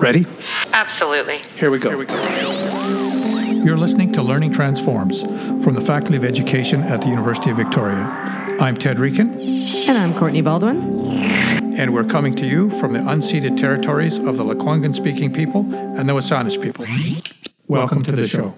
Ready? Absolutely. Here we go. Here we go. You're listening to Learning Transforms from the Faculty of Education at the University of Victoria. I'm Ted Riecken. And I'm Courtney Baldwin. And we're coming to you from the unceded territories of the Lekwungen speaking people and the Wasanich people. Welcome, Welcome to, to the show.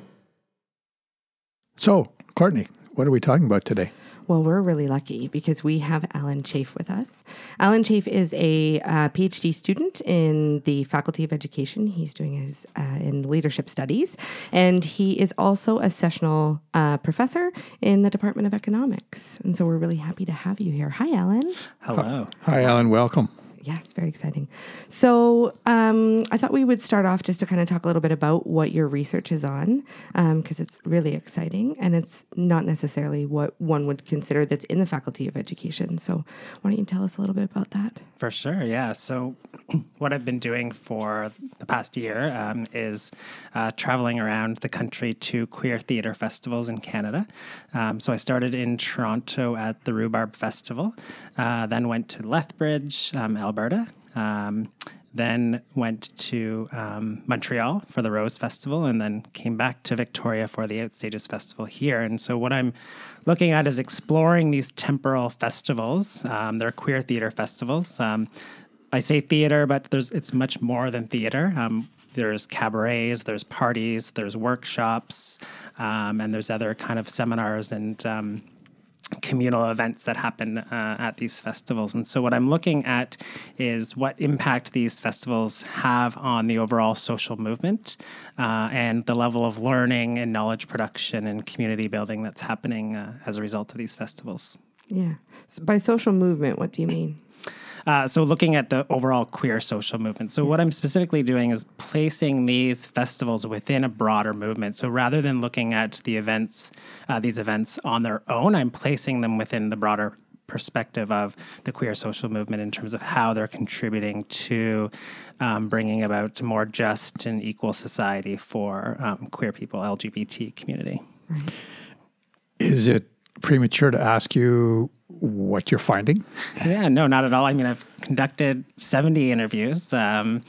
So, Courtney, what are we talking about today? Well, we're really lucky because we have Alan Chafe with us. Alan Chafe is a uh, PhD student in the Faculty of Education. He's doing his uh, in leadership studies, and he is also a sessional uh, professor in the Department of Economics. And so we're really happy to have you here. Hi, Alan. Hello. Hi, Alan. Welcome yeah, it's very exciting. So um, I thought we would start off just to kind of talk a little bit about what your research is on, because um, it's really exciting and it's not necessarily what one would consider that's in the Faculty of Education. So why don't you tell us a little bit about that? For sure, yeah. So what I've been doing for the past year um, is uh, traveling around the country to queer theater festivals in Canada. Um, so I started in Toronto at the Rhubarb Festival, uh, then went to Lethbridge, um, Alberta. Um, then went to um, Montreal for the Rose Festival, and then came back to Victoria for the Outstages Festival here. And so, what I'm looking at is exploring these temporal festivals. Um, they're queer theater festivals. Um, I say theater, but there's it's much more than theater. Um, there's cabarets, there's parties, there's workshops, um, and there's other kind of seminars and um, communal events that happen uh, at these festivals. And so, what I'm looking at is what impact these festivals have on the overall social movement uh, and the level of learning and knowledge production and community building that's happening uh, as a result of these festivals. Yeah. So by social movement, what do you mean? Uh, so, looking at the overall queer social movement. So, what I'm specifically doing is placing these festivals within a broader movement. So, rather than looking at the events, uh, these events on their own, I'm placing them within the broader perspective of the queer social movement in terms of how they're contributing to um, bringing about a more just and equal society for um, queer people, LGBT community. Is it premature to ask you what you're finding? Yeah, no, not at all. I mean, I've conducted 70 interviews. Um,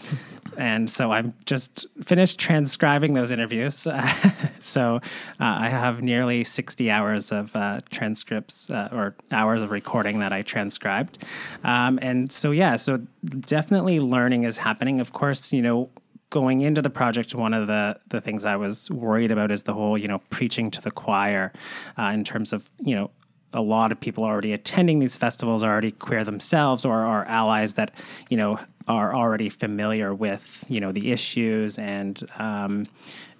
and so I'm just finished transcribing those interviews. so uh, I have nearly 60 hours of uh, transcripts uh, or hours of recording that I transcribed. Um, and so, yeah, so definitely learning is happening. Of course, you know, going into the project, one of the the things I was worried about is the whole, you know, preaching to the choir uh, in terms of, you know, a lot of people already attending these festivals are already queer themselves or are allies that, you know, are already familiar with, you know, the issues and, um,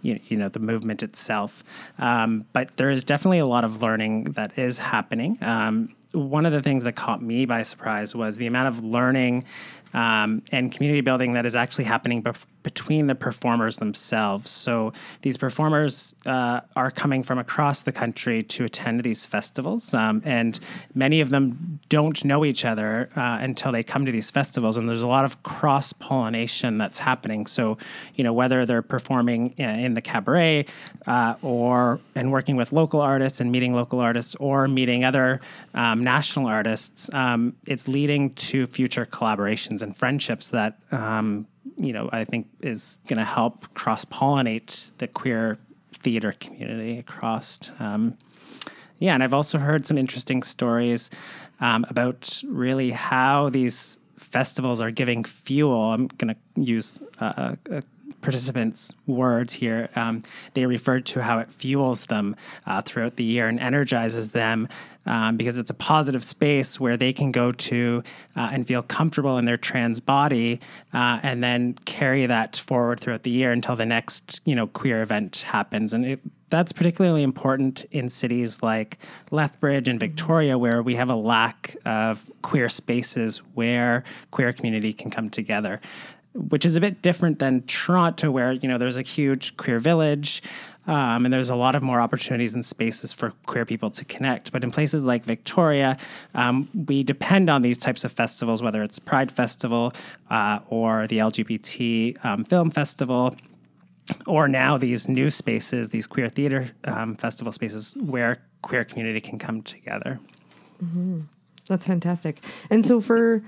you, you know, the movement itself. Um, but there is definitely a lot of learning that is happening. Um, one of the things that caught me by surprise was the amount of learning um, and community building that is actually happening bef- between the performers themselves. So these performers uh, are coming from across the country to attend these festivals, um, and many of them don't know each other uh, until they come to these festivals. And there's a lot of cross pollination that's happening. So you know whether they're performing in the cabaret uh, or and working with local artists and meeting local artists or meeting other um, national artists, um, it's leading to future collaborations and friendships that um, you know I think is going to help cross pollinate the queer theater community across. Um, yeah, and I've also heard some interesting stories um, about really how these festivals are giving fuel. I'm going to use uh, a participants' words here, um, they referred to how it fuels them uh, throughout the year and energizes them um, because it's a positive space where they can go to uh, and feel comfortable in their trans body uh, and then carry that forward throughout the year until the next you know queer event happens. And it, that's particularly important in cities like Lethbridge and Victoria, where we have a lack of queer spaces where queer community can come together which is a bit different than Toronto, where you know there's a huge queer village, um, and there's a lot of more opportunities and spaces for queer people to connect. But in places like Victoria, um, we depend on these types of festivals, whether it's Pride Festival uh, or the LGBT um, Film Festival. Or now these new spaces, these queer theater um, festival spaces, where queer community can come together. Mm-hmm. That's fantastic. And so for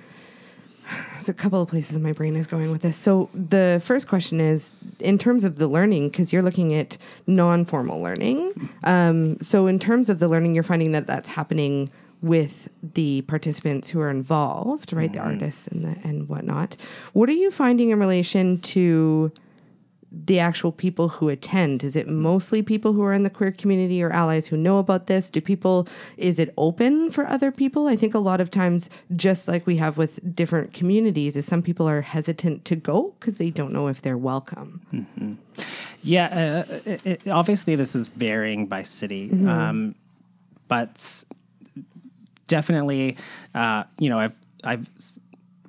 There's a couple of places my brain is going with this. So the first question is in terms of the learning, because you're looking at non-formal learning. Um, so in terms of the learning, you're finding that that's happening with the participants who are involved, right? The artists and the and whatnot. What are you finding in relation to the actual people who attend? Is it mostly people who are in the queer community or allies who know about this? Do people, is it open for other people? I think a lot of times, just like we have with different communities, is some people are hesitant to go because they don't know if they're welcome. Yeah, uh, it, it, obviously this is varying by city, um, but definitely, uh, you know, I've I've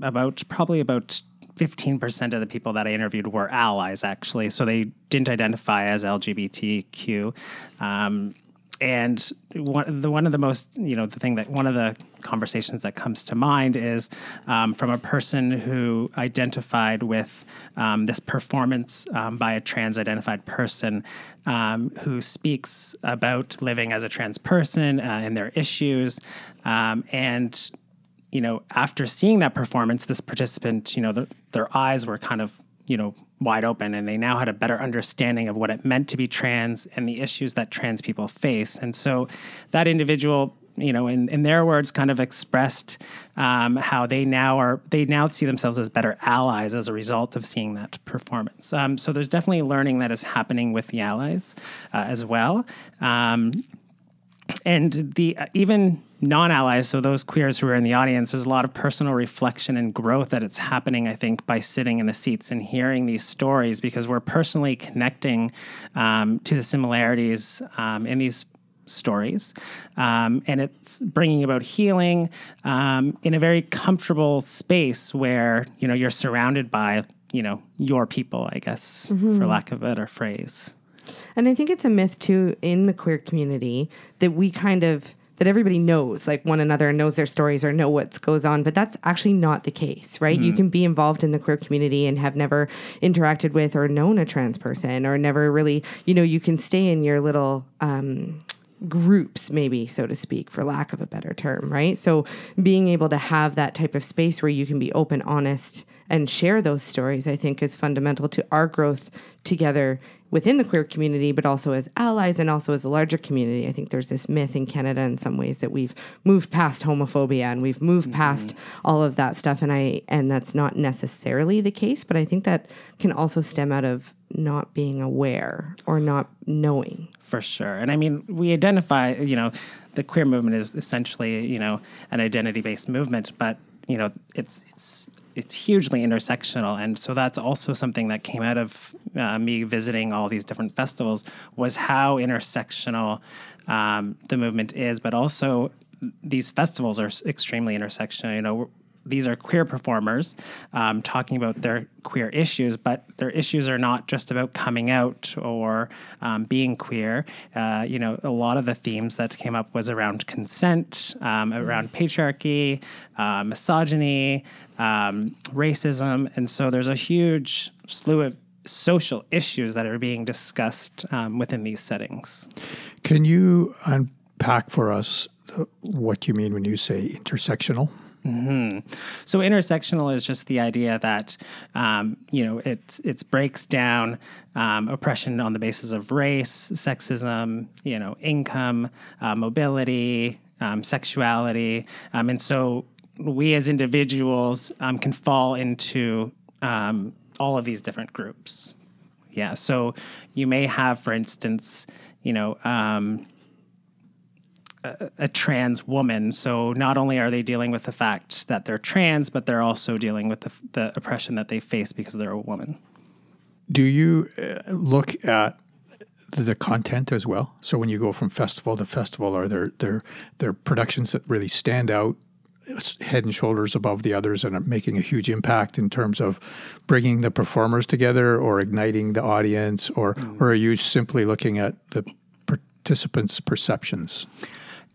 about probably about. 15% of the people that I interviewed were allies, actually. So they didn't identify as LGBTQ. Um, and one, the, one of the most, you know, the thing that one of the conversations that comes to mind is um, from a person who identified with um, this performance um, by a trans identified person um, who speaks about living as a trans person uh, and their issues. Um, and you know, after seeing that performance, this participant, you know, the, their eyes were kind of, you know, wide open and they now had a better understanding of what it meant to be trans and the issues that trans people face. And so that individual, you know, in, in their words, kind of expressed um, how they now are, they now see themselves as better allies as a result of seeing that performance. Um, so there's definitely learning that is happening with the allies uh, as well. Um, and the even non-allies so those queers who are in the audience there's a lot of personal reflection and growth that it's happening i think by sitting in the seats and hearing these stories because we're personally connecting um, to the similarities um, in these stories. Um, and it's bringing about healing um, in a very comfortable space where you know you're surrounded by you know your people i guess for lack of a better phrase. And I think it's a myth too in the queer community that we kind of that everybody knows like one another and knows their stories or know what goes on, but that's actually not the case, right? You can be involved in the queer community and have never interacted with or known a trans person or never really, you know, you can stay in your little um groups maybe so to speak for lack of a better term right so being able to have that type of space where you can be open honest and share those stories i think is fundamental to our growth together within the queer community but also as allies and also as a larger community. I think there's this myth in canada in some ways that we've moved past homophobia and we've moved mm-hmm. past all of that stuff and i and that's not necessarily the case but i think that can also stem out of not being aware or not knowing. For sure. And I mean, we identify, you know, the queer movement is essentially, you know, an identity based movement, but, you know, it's, it's hugely intersectional. And so that's also something that came out of uh, me visiting all these different festivals was how intersectional um, the movement is, but also these festivals are extremely intersectional. You know, these are queer performers um, talking about their queer issues, but their issues are not just about coming out or um, being queer. Uh, you know, a lot of the themes that came up was around consent, um, around patriarchy, uh, misogyny, um, racism, and so there's a huge slew of social issues that are being discussed um, within these settings. Can you unpack for us what you mean when you say intersectional? So intersectional is just the idea that um, you know it it breaks down um, oppression on the basis of race, sexism, you know, income, uh, mobility, um, sexuality, um, and so we as individuals um, can fall into um, all of these different groups. Yeah. So you may have, for instance, you know. A trans woman. So not only are they dealing with the fact that they're trans, but they're also dealing with the, the oppression that they face because they're a woman. Do you uh, look at the content as well? So when you go from festival to festival, are there there there productions that really stand out, head and shoulders above the others, and are making a huge impact in terms of bringing the performers together or igniting the audience, or or are you simply looking at the participants' perceptions?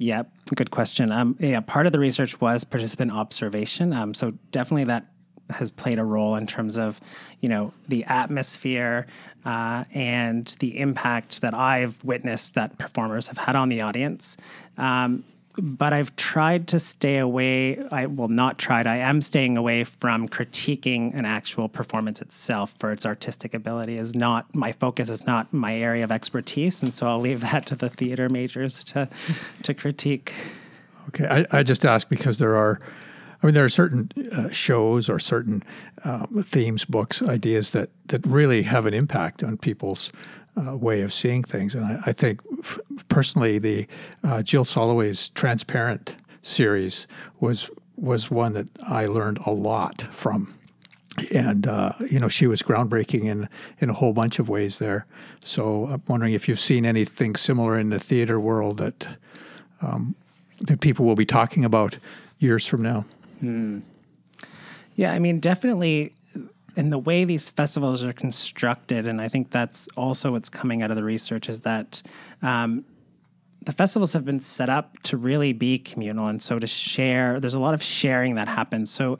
Yeah, good question. Um, yeah, part of the research was participant observation. Um, so definitely that has played a role in terms of, you know, the atmosphere uh, and the impact that I've witnessed that performers have had on the audience. Um, but I've tried to stay away. I will not tried. I am staying away from critiquing an actual performance itself for its artistic ability. Is not my focus. Is not my area of expertise, and so I'll leave that to the theater majors to to critique. Okay, I, I just ask because there are, I mean, there are certain uh, shows or certain uh, themes, books, ideas that that really have an impact on people's uh, way of seeing things. And I, I think f- personally, the uh, Jill Soloway's Transparent series was was one that I learned a lot from. And uh, you know she was groundbreaking in in a whole bunch of ways there. So I'm wondering if you've seen anything similar in the theater world that um, that people will be talking about years from now. Yeah, I mean, definitely in the way these festivals are constructed, and I think that's also what's coming out of the research is that um, the festivals have been set up to really be communal, and so to share. There's a lot of sharing that happens. So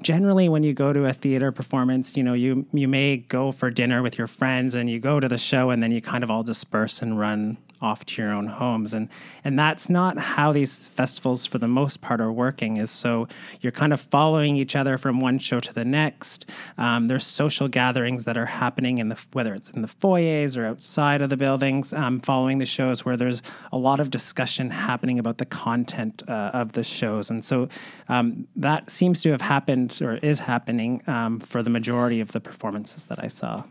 generally when you go to a theater performance you know you you may go for dinner with your friends and you go to the show and then you kind of all disperse and run off to your own homes. And and that's not how these festivals for the most part are working is so you're kind of following each other from one show to the next. Um, there's social gatherings that are happening in the whether it's in the foyers or outside of the buildings um, following the shows where there's a lot of discussion happening about the content uh, of the shows. And so um, that seems to have happened or is happening um, for the majority of the performances that I saw.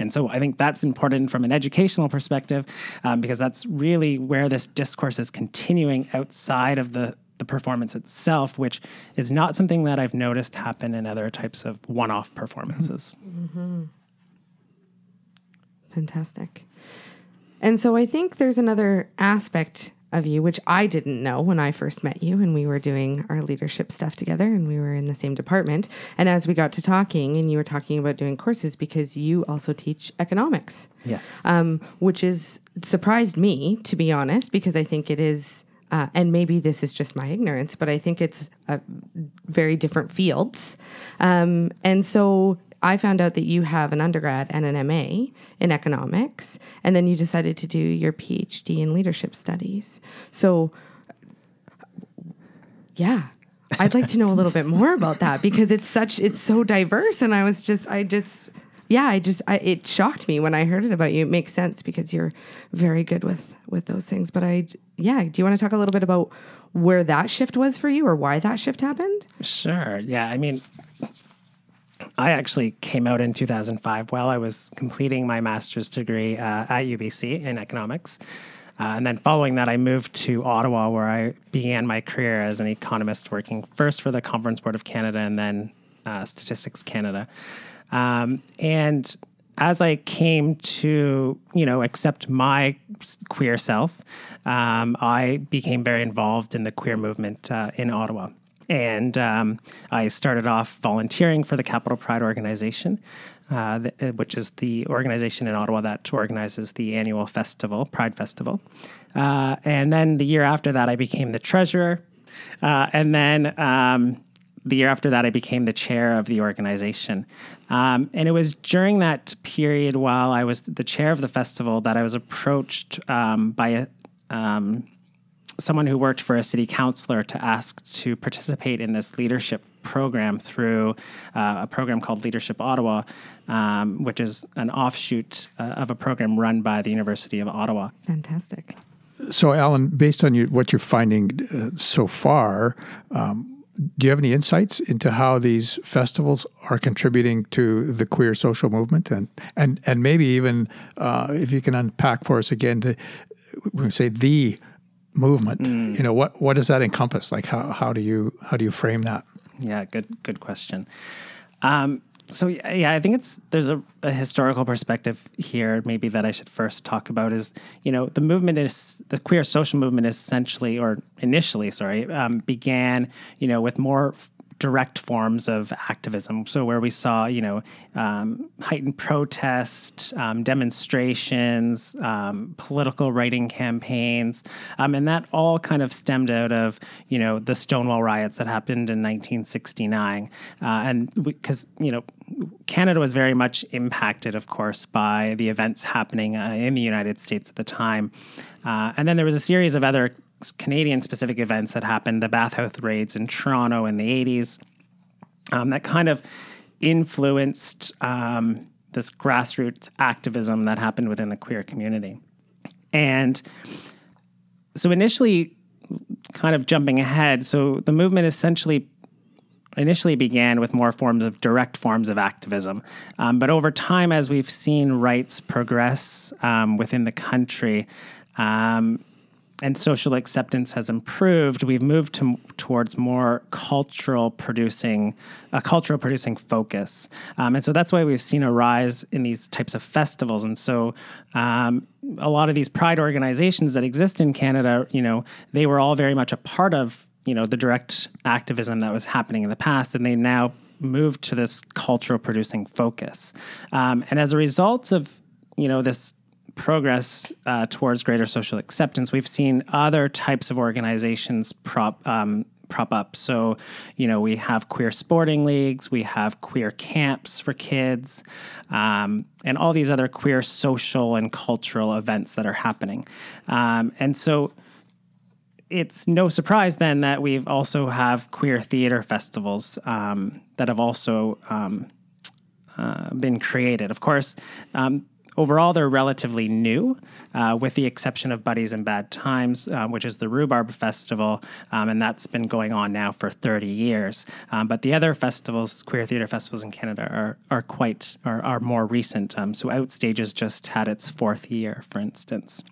And so I think that's important from an educational perspective um, because that's really where this discourse is continuing outside of the, the performance itself, which is not something that I've noticed happen in other types of one off performances. Fantastic. And so I think there's another aspect of you, which I didn't know when I first met you and we were doing our leadership stuff together and we were in the same department. And as we got to talking, and you were talking about doing courses because you also teach economics. Yes. Um, which is surprised me, to be honest, because I think it is. Uh, and maybe this is just my ignorance, but I think it's uh, very different fields. Um, and so I found out that you have an undergrad and an MA in economics, and then you decided to do your PhD in leadership studies. So, yeah, I'd like to know a little bit more about that because it's such it's so diverse, and I was just I just yeah I just I, it shocked me when I heard it about you. It makes sense because you're very good with with those things. But I yeah, do you want to talk a little bit about where that shift was for you or why that shift happened? Sure. Yeah. I mean, I actually came out in 2005 while I was completing my master's degree uh, at UBC in economics. Uh, and then following that, I moved to Ottawa, where I began my career as an economist, working first for the Conference Board of Canada and then uh, Statistics Canada. Um, and as I came to, you know, accept my queer self, um, I became very involved in the queer movement uh, in Ottawa. And um, I started off volunteering for the Capital Pride organization, uh, uh, which is the organization in Ottawa that organizes the annual festival, Pride Festival. Uh, and then the year after that, I became the treasurer. Uh, and then um, the year after that, I became the chair of the organization. Um, and it was during that period while I was the chair of the festival that I was approached um, by a, um, someone who worked for a city councilor to ask to participate in this leadership program through uh, a program called Leadership Ottawa, um, which is an offshoot uh, of a program run by the University of Ottawa. Fantastic. So, Alan, based on you, what you're finding uh, so far, um, do you have any insights into how these festivals are contributing to the queer social movement, and and and maybe even uh, if you can unpack for us again, to we say the movement. You know, what what does that encompass? Like, how how do you how do you frame that? Yeah, good good question. Um, so yeah, I think it's there's a, a, historical perspective here, maybe that I should first talk about is you know the movement is the queer social movement essentially or initially, sorry, um, began you know with more direct forms of activism. So where we saw, you know, um, heightened protest, um, demonstrations, um, political writing campaigns, um, and that all kind of stemmed out of, you know, the Stonewall riots that happened in 1969, uh, and because you know. Canada was very much impacted, of course, by the events happening uh, in the United States at the time. Uh, and then there was a series of other Canadian specific events that happened, the Bathhouse raids in Toronto in the 80s, um, that kind of influenced um, this grassroots activism that happened within the queer community. And so initially, kind of jumping ahead, so the movement essentially initially began with more forms of direct forms of activism. Um, but over time, as we've seen rights progress um, within the country, um, and social acceptance has improved, we've moved to, towards more cultural producing, a cultural producing focus. Um, and so that's why we've seen a rise in these types of festivals. And so um, a lot of these pride organizations that exist in Canada, you know, they were all very much a part of, you know, the direct activism that was happening in the past. And they now moved to this cultural producing focus. Um, and as a result of, you know, this progress uh, towards greater social acceptance, we've seen other types of organizations prop um, prop up. So, you know, we have queer sporting leagues, we have queer camps for kids, um, and all these other queer social and cultural events that are happening. Um, and so, it's no surprise then that we've also have queer theater festivals um, that have also um, uh, been created. Of course, um, Overall, they're relatively new, uh, with the exception of Buddies in Bad Times, uh, which is the Rhubarb Festival, um, and that's been going on now for 30 years. Um, but the other festivals, queer theater festivals in Canada, are are quite are, are more recent. Um, so Outstages just had its fourth year, for instance.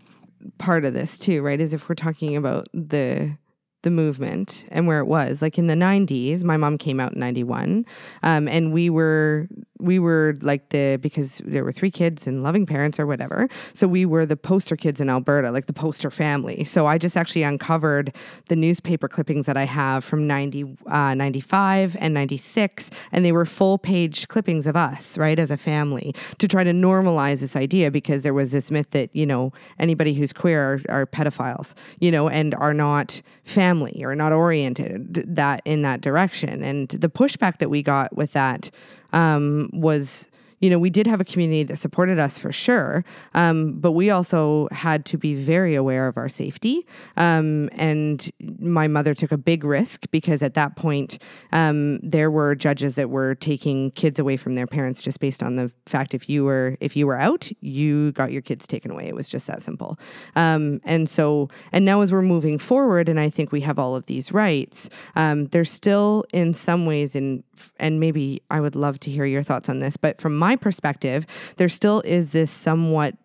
Part of this too, right, is if we're talking about the the movement and where it was like in the 90s my mom came out in 91 um, and we were we were like the because there were three kids and loving parents or whatever. So we were the poster kids in Alberta, like the poster family. So I just actually uncovered the newspaper clippings that I have from 90, uh, 95 and 96, and they were full page clippings of us, right, as a family to try to normalize this idea because there was this myth that, you know, anybody who's queer are, are pedophiles, you know, and are not family or not oriented that in that direction. And the pushback that we got with that um, was you know, we did have a community that supported us for sure, um, but we also had to be very aware of our safety. Um, and my mother took a big risk because at that point, um, there were judges that were taking kids away from their parents just based on the fact if you were if you were out, you got your kids taken away. It was just that simple. Um, and so, and now as we're moving forward, and I think we have all of these rights, um, there's still in some ways in and maybe I would love to hear your thoughts on this, but from my perspective, there still is this somewhat.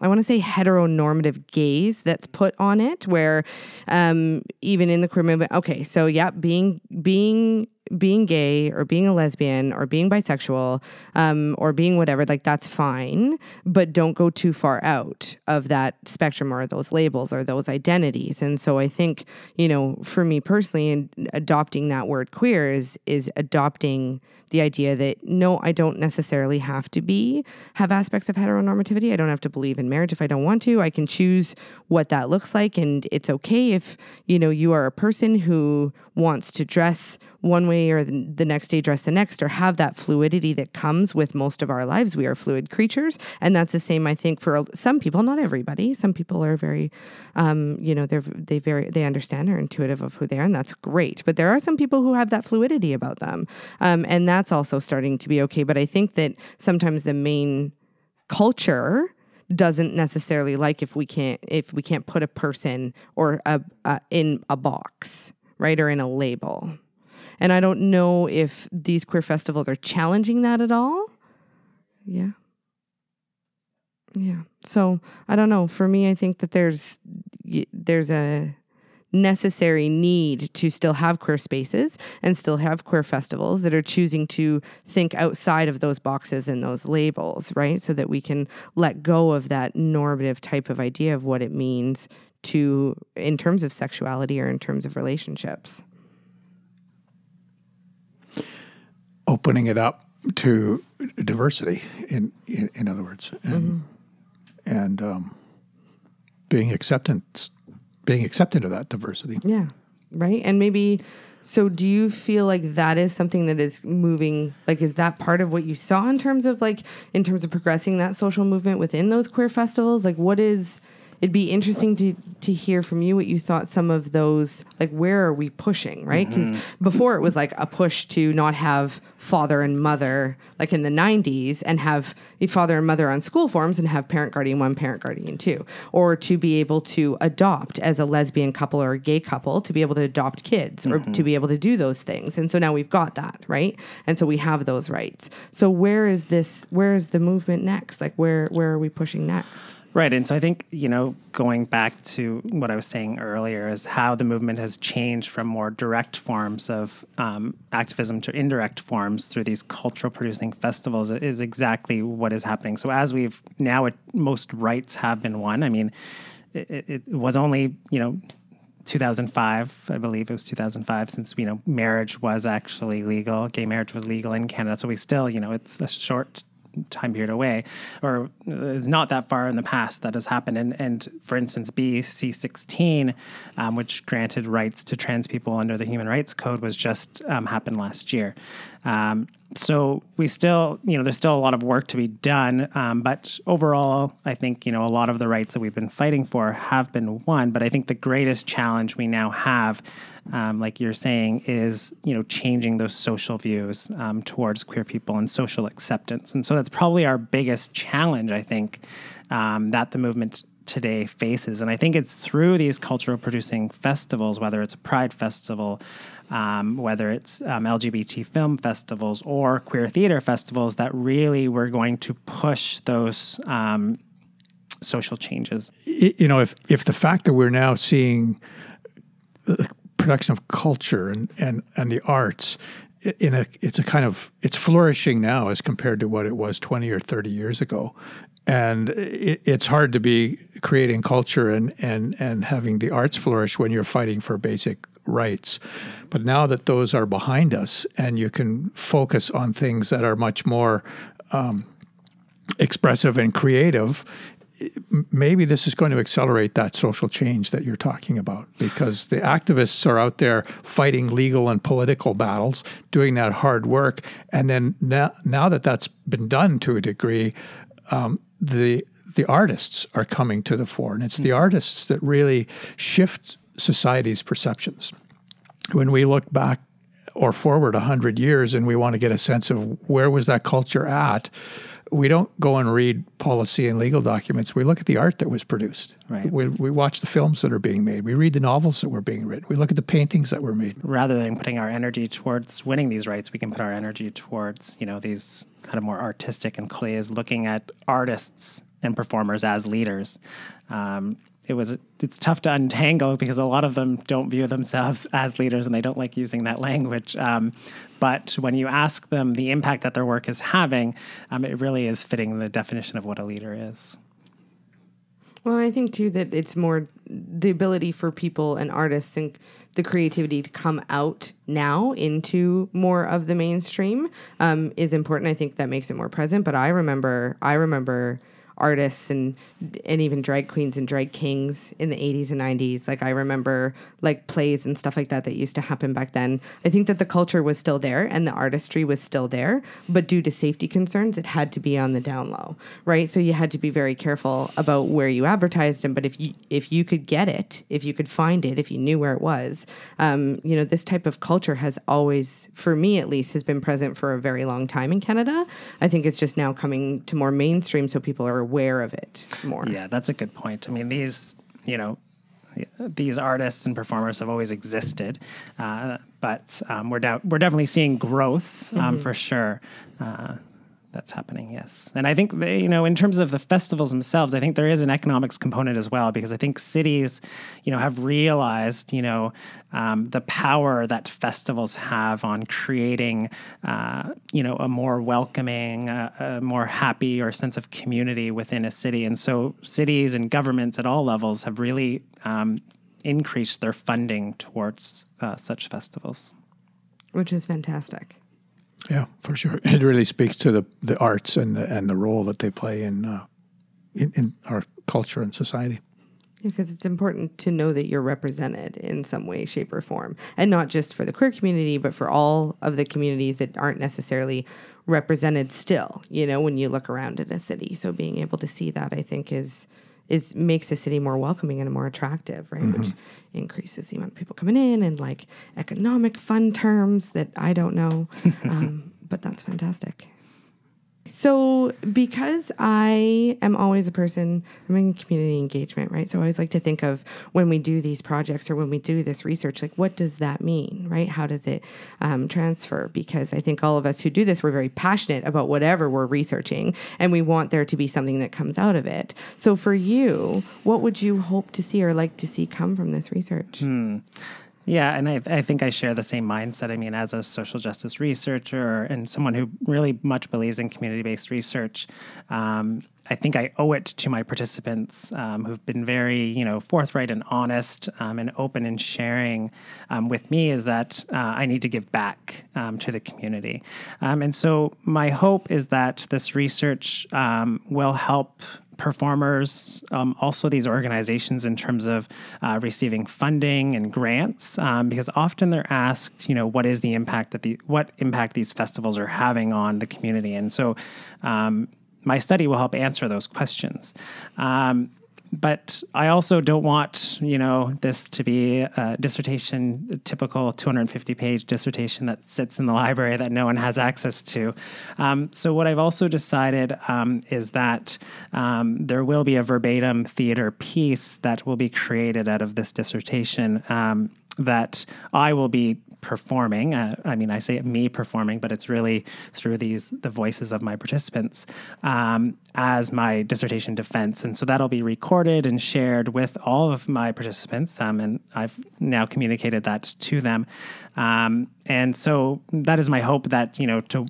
I want to say heteronormative gaze that's put on it, where um, even in the queer movement, okay, so yeah, being being being gay or being a lesbian or being bisexual um, or being whatever, like that's fine, but don't go too far out of that spectrum or those labels or those identities. And so I think, you know, for me personally, and adopting that word queer is is adopting the idea that no, I don't necessarily have to be have aspects of heteronormativity. I don't have to believe in marriage if I don't want to. I can choose what that looks like, and it's okay if you know you are a person who wants to dress one way or the next day dress the next or have that fluidity that comes with most of our lives. We are fluid creatures. And that's the same i think for some people not everybody. Some people are very um, you know they're they very they understand are intuitive of who they are and that's great. But there are some people who have that fluidity about them. Um, and that's also starting to be okay. But i think that sometimes the main culture doesn't necessarily like if we can't if we can't put a person or a, a in a box right or in a label and I don't know if these queer festivals are challenging that at all. Yeah. Yeah. So I don't know. For me, I think that there's there's a necessary need to still have queer spaces and still have queer festivals that are choosing to think outside of those boxes and those labels, right? So that we can let go of that normative type of idea of what it means to in terms of sexuality or in terms of relationships. Opening it up to diversity in in, in other words and mm-hmm. and um, being acceptance being accepted of that diversity. Yeah right? And maybe so do you feel like that is something that is moving like is that part of what you saw in terms of like in terms of progressing that social movement within those queer festivals? Like what is it'd be interesting to to hear from you what you thought some of those like where are we pushing right? Mm-hmm. Because before it was like a push to not have father and mother like in the 90s and have a father and mother on school forms and have parent guardian one parent guardian two or to be able to adopt as a lesbian couple or a gay couple to be able to adopt kids or mm-hmm. to be able to do those things. And so now we've got that right? And so we have those rights. So where is this where is the movement next? Like where where are we pushing next Right. And so I think, you know, going back to what I was saying earlier is how the movement has changed from more direct forms of um, activism to indirect forms through these cultural producing festivals is exactly what is happening. So as we've now, it, most rights have been won. I mean, it, it was only, you know, 2005, I believe it was 2005, since you know marriage was actually legal, gay marriage was legal in Canada. So we still, you know, it's a short time period away, or not that far in the past that has happened. And, and for instance, BC 16, um, which granted rights to trans people under the Human Rights Code, was just um, happened last year. Um, so we still, you know, there's still a lot of work to be done. Um, but overall, I think, you know, a lot of the rights that we've been fighting for have been won. But I think the greatest challenge we now have, um, like you're saying, is, you know, changing those social views um, towards queer people and social acceptance. And so that's probably our biggest challenge, I think, um, that the movement today faces. And I think it's through these cultural producing festivals, whether it's a Pride Festival, um, whether it's um, LGBT film festivals or queer theater festivals, that really we're going to push those um, social changes. You know, if if the fact that we're now seeing the production of culture and and, and the arts in a it's a kind of it's flourishing now as compared to what it was 20 or 30 years ago and it, it's hard to be creating culture and and and having the arts flourish when you're fighting for basic rights but now that those are behind us and you can focus on things that are much more um, expressive and creative maybe this is going to accelerate that social change that you're talking about because the activists are out there fighting legal and political battles, doing that hard work. And then now, now that that's been done to a degree, um, the the artists are coming to the fore, and it's the artists that really shift society's perceptions. When we look back or forward 100 years and we want to get a sense of where was that culture at we don't go and read policy and legal documents. We look at the art that was produced. Right. We, we watch the films that are being made. We read the novels that were being written. We look at the paintings that were made. Rather than putting our energy towards winning these rights, we can put our energy towards you know these kind of more artistic and plays, looking at artists and performers as leaders. Um, it was it's tough to untangle because a lot of them don't view themselves as leaders and they don't like using that language. Um, but when you ask them the impact that their work is having, um, it really is fitting the definition of what a leader is. Well, I think too that it's more the ability for people and artists and the creativity to come out now into more of the mainstream um, is important. I think that makes it more present. But I remember, I remember artists and and even drag queens and drag kings in the 80s and 90s like i remember like plays and stuff like that that used to happen back then. I think that the culture was still there and the artistry was still there but due to safety concerns it had to be on the down low right? So you had to be very careful about where you advertised them but if you if you could get it if you could find it if you knew where it was um, you know this type of culture has always for me at least has been present for a very long time in canada. I think it's just now coming to more mainstream so people are aware of it more. Yeah, that's a good point. I mean, these, you know, these artists and performers have always existed, uh, but um, we're de- we're definitely seeing growth um, mm-hmm. for sure. Uh, that's happening. Yes, and I think they, you know, in terms of the festivals themselves, I think there is an economics component as well because I think cities, you know, have realized, you know, um, the power that festivals have on creating, uh, you know, a more welcoming, uh, a more happy or sense of community within a city, and so cities and governments at all levels have really um, increased their funding towards uh, such festivals, which is fantastic. Yeah, for sure. It really speaks to the, the arts and the, and the role that they play in, uh, in, in our culture and society. Because it's important to know that you're represented in some way, shape, or form, and not just for the queer community, but for all of the communities that aren't necessarily represented still. You know, when you look around in a city, so being able to see that, I think, is is makes the city more welcoming and more attractive, right? Which increases the amount of people coming in and like economic fun terms that I don't know. um, but that's fantastic. So, because I am always a person, I'm in community engagement, right? So, I always like to think of when we do these projects or when we do this research, like what does that mean, right? How does it um, transfer? Because I think all of us who do this, we're very passionate about whatever we're researching and we want there to be something that comes out of it. So, for you, what would you hope to see or like to see come from this research? Yeah, and I, I think I share the same mindset. I mean, as a social justice researcher and someone who really much believes in community based research, um, I think I owe it to my participants um, who've been very, you know, forthright and honest um, and open in sharing um, with me is that uh, I need to give back um, to the community. Um, and so my hope is that this research um, will help performers, um, also these organizations in terms of uh, receiving funding and grants, um, because often they're asked, you know, what is the impact that the what impact these festivals are having on the community, and so um, my study will help answer those questions. Um, but I also don't want you know this to be a dissertation, a typical 250 page dissertation that sits in the library that no one has access to. Um, so what I've also decided um, is that um, there will be a verbatim theater piece that will be created out of this dissertation um, that I will be performing. Uh, I mean, I say me performing, but it's really through these the voices of my participants um, as my dissertation defense, and so that'll be recorded and shared with all of my participants. Um, and I've now communicated that to them, um, and so that is my hope that you know to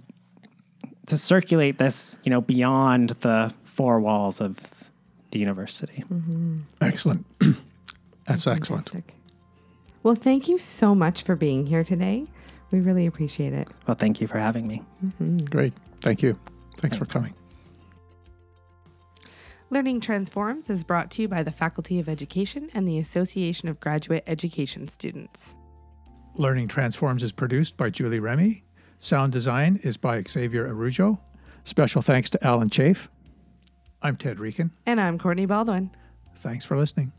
to circulate this you know beyond the four walls of the university. Excellent. That's excellent. Fantastic. Well, thank you so much for being here today. We really appreciate it. Well, thank you for having me. Mm-hmm. Great. Thank you. Thanks for coming. Learning Transforms is brought to you by the Faculty of Education and the Association of Graduate Education Students. Learning Transforms is produced by Julie Remy. Sound design is by Xavier Arujo. Special thanks to Alan Chafe. I'm Ted Riecken. And I'm Courtney Baldwin. Thanks for listening.